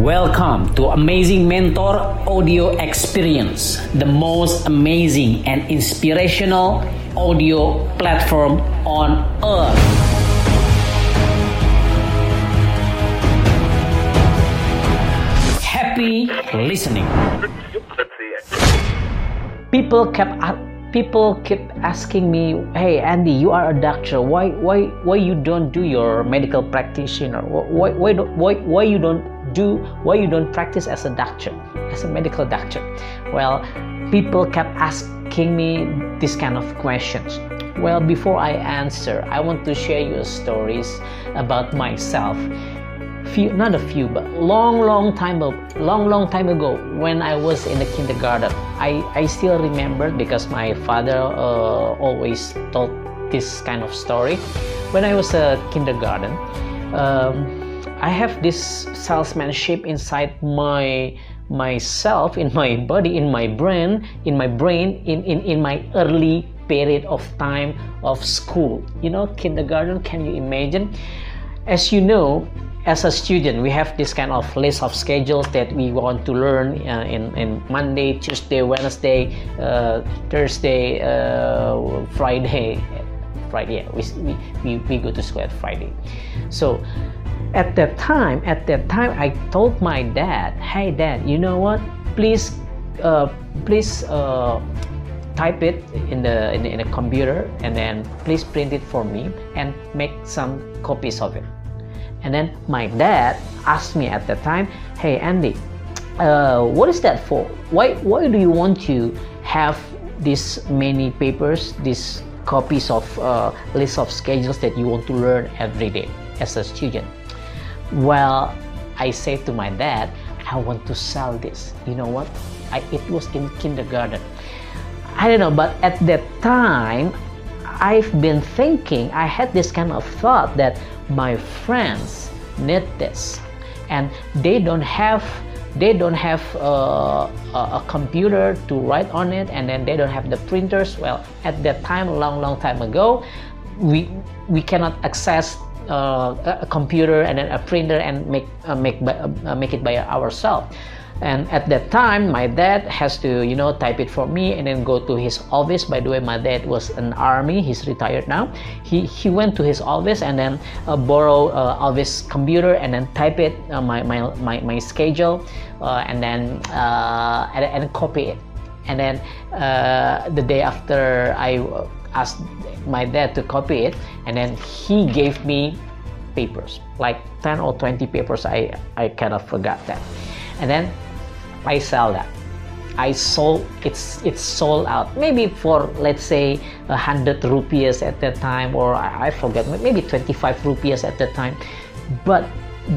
Welcome to Amazing Mentor Audio Experience, the most amazing and inspirational audio platform on earth. Happy listening. People kept people keep asking me hey andy you are a doctor why why why you don't do your medical practitioner why why why, why you don't do why you don't practice as a doctor as a medical doctor? Well people kept asking me this kind of questions. Well before i answer i want to share you stories about myself. Few not a few but long long time ago long long time ago when i was in the kindergarten i i still remember because my father uh, always told this kind of story. When i was a kindergarten um, i have this salesmanship inside my myself in my body in my brain in my brain in in, in my early period of time of school you know kindergarten can you imagine as you know as a student, we have this kind of list of schedules that we want to learn uh, in, in Monday, Tuesday, Wednesday, uh, Thursday, uh, Friday. Friday, yeah, we, we, we go to school at Friday. So at that time, at that time, I told my dad, "Hey, Dad, you know what? Please, uh, please." Uh, type it in the, in the in the computer and then please print it for me and make some copies of it and then my dad asked me at that time, "Hey Andy, uh, what is that for? Why why do you want to have this many papers, these copies of uh, list of schedules that you want to learn every day as a student?" Well, I said to my dad, "I want to sell this. You know what? I, it was in kindergarten. I don't know, but at that time, I've been thinking, I had this kind of thought that my friends need this and they don't have they don't have uh, a, computer to write on it and then they don't have the printers well at that time long long time ago we we cannot access a computer and then a printer and make uh, make uh, make it by ourselves and at that time my dad has to you know type it for me and then go to his office. By the way my dad was an army. He's retired now. He he went to his office and then uh, borrow uh, office computer and then type it uh, my, my my my schedule uh, and then uh, and, and copy it and then uh, the day after i asked my dad to copy it and then he gave me papers like 10 or 20 papers. I i kind of forgot that. And then I sell that. I sold it's it's sold out. Maybe for let's say hundred rupees at that time or I, I forget maybe 25 rupees at that time. But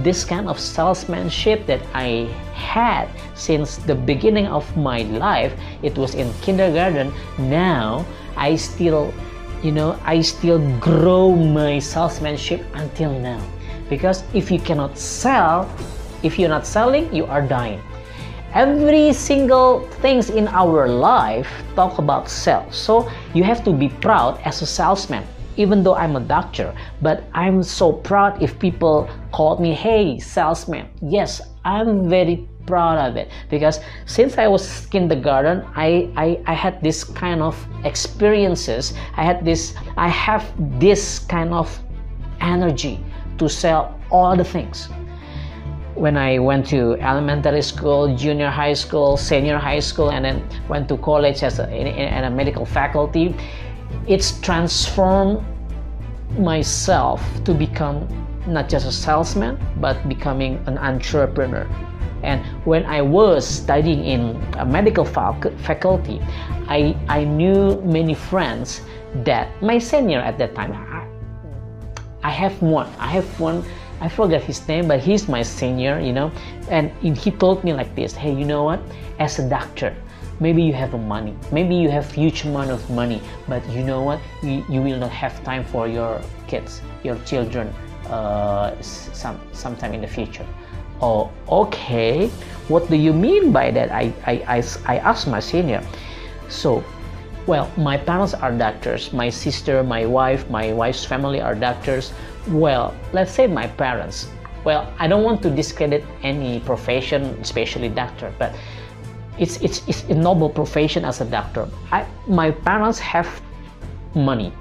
this kind of salesmanship that I had since the beginning of my life it was in kindergarten. Now I still you know I still grow my salesmanship until now. Because if you cannot sell if you're not selling you are dying. Every single things in our life talk about sales. So you have to be proud as a salesman even though i'm a doctor but i'm so proud if people call me hey salesman. Yes i'm very proud of it because since i was kindergarten I, I i had this kind of experiences. I had this i have this kind of energy to sell all the things. When I went to elementary school, junior high school, senior high school, and then went to college as a, in, in a medical faculty, it's transformed myself to become not just a salesman, but becoming an entrepreneur. And when I was studying in a medical faculty, I, I knew many friends that my senior at that time, I, I have one, I have one I forget his name, but he's my senior, you know. And he told me like this Hey, you know what? As a doctor, maybe you have money, maybe you have huge amount of money, but you know what? You, you will not have time for your kids, your children, uh, some sometime in the future. Oh, okay. What do you mean by that? I, I, I, I asked my senior. So well, my parents are doctors. My sister, my wife, my wife's family are doctors. Well, let's say my parents. well i don't want to discredit any profession especially doctor but it's it's it's a noble profession as a doctor. I, my parents have money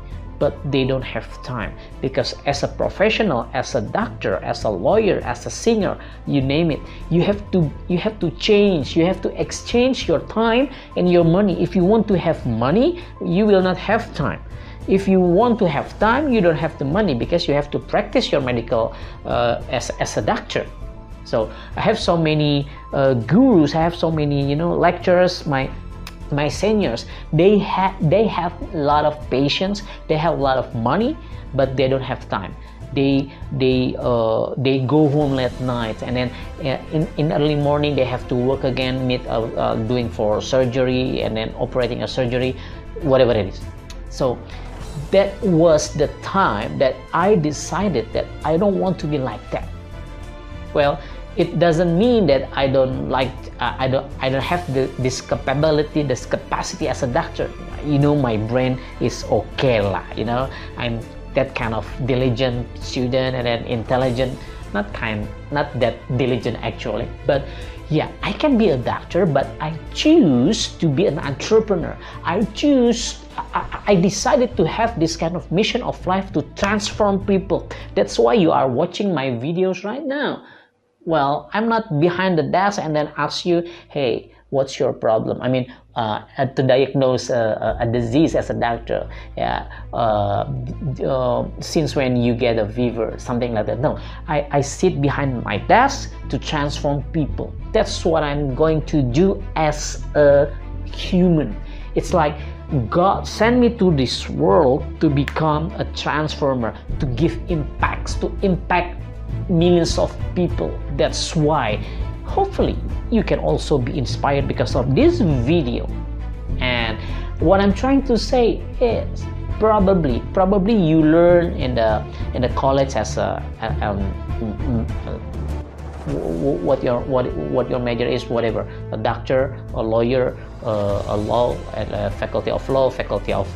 but they don't have time because as a professional as a doctor as a lawyer as a singer you name it you have to you have to change. You have to exchange your time and your money. If you want to have money you will not have time. If you want to have time you don't have the money because you have to practice your medical uh, as, as a doctor so i have so many uh, gurus i have so many you know lecturers my my seniors. They have they have a lot of patients they have a lot of money but they don't have time. They they uh, they go home late night and then uh, in, in early morning they have to work again meet uh, uh, doing for surgery and then operating a surgery whatever it is. So that was the time that i decided that i don't want to be like that well it doesn't mean that I don't like uh, I don't I don't have the, this capability this capacity as a doctor. You know my brain is okay lah you know. I'm that kind of diligent student and then intelligent. Not kind not that diligent actually. But yeah I can be a doctor but I choose to be an entrepreneur. I choose I, I decided to have this kind of mission of life to transform people. That's why you are watching my videos right now well i'm not behind the desk and then ask you hey what's your problem? I mean uh, to diagnose a, a, disease as a doctor yeah uh, uh, since when you get a fever something like that. No I, I sit behind my desk to transform people. That's what i'm going to do as a human. It's like God sent me to this world to become a transformer, to give impacts, to impact millions of people. That's why hopefully you can also be inspired because of this video. And what I'm trying to say is probably probably you learn in the in the college as a, um, what your what what your major is whatever a doctor a lawyer uh, a law a faculty of law faculty of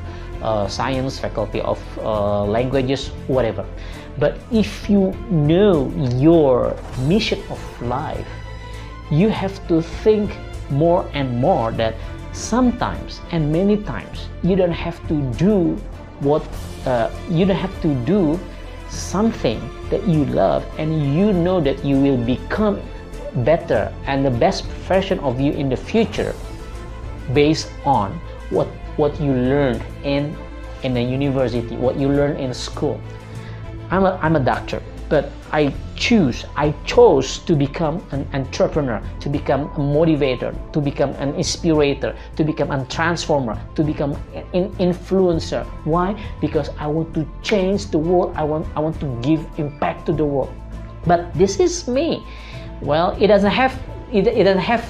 uh, science faculty of uh, languages whatever but if you know your mission of life, you have to think more and more that sometimes and many times you don't have to do what uh, you don't have to do something that you love and you know that you will become better and the best version of you in the future based on what what you learned in in the university what you learned in school I'm a, I'm a doctor, but I choose, I chose to become an entrepreneur, to become a motivator, to become an inspirator, to become a transformer, to become an influencer. Why? Because I want to change the world. I want, I want to give impact to the world. But this is me. Well, it doesn't have, it, it doesn't have,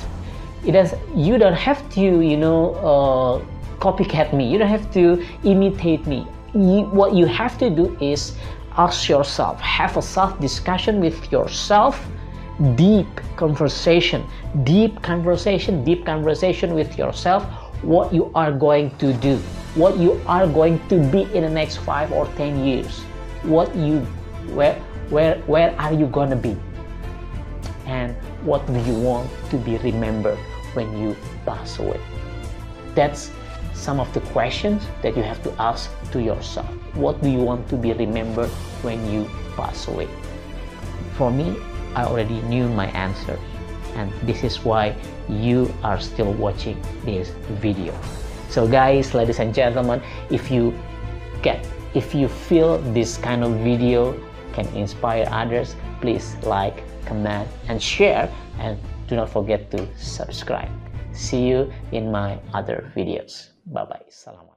it does. You don't have to, you know, uh, copycat me. You don't have to imitate me. You, what you have to do is ask yourself, have a self discussion with yourself, deep conversation, deep conversation, deep conversation with yourself, what you are going to do, what you are going to be in the next five or ten years, what you, where, where, where are you gonna be, and what do you want to be remembered when you pass away. That's some of the questions that you have to ask to yourself. What do you want to be remembered when you pass away? For me, I already knew my answer, and this is why you are still watching this video. So guys, ladies and gentlemen, if you get if you feel this kind of video can inspire others, please like, comment, and share, and do not forget to subscribe. See you in my other videos. Bye-bye. salam.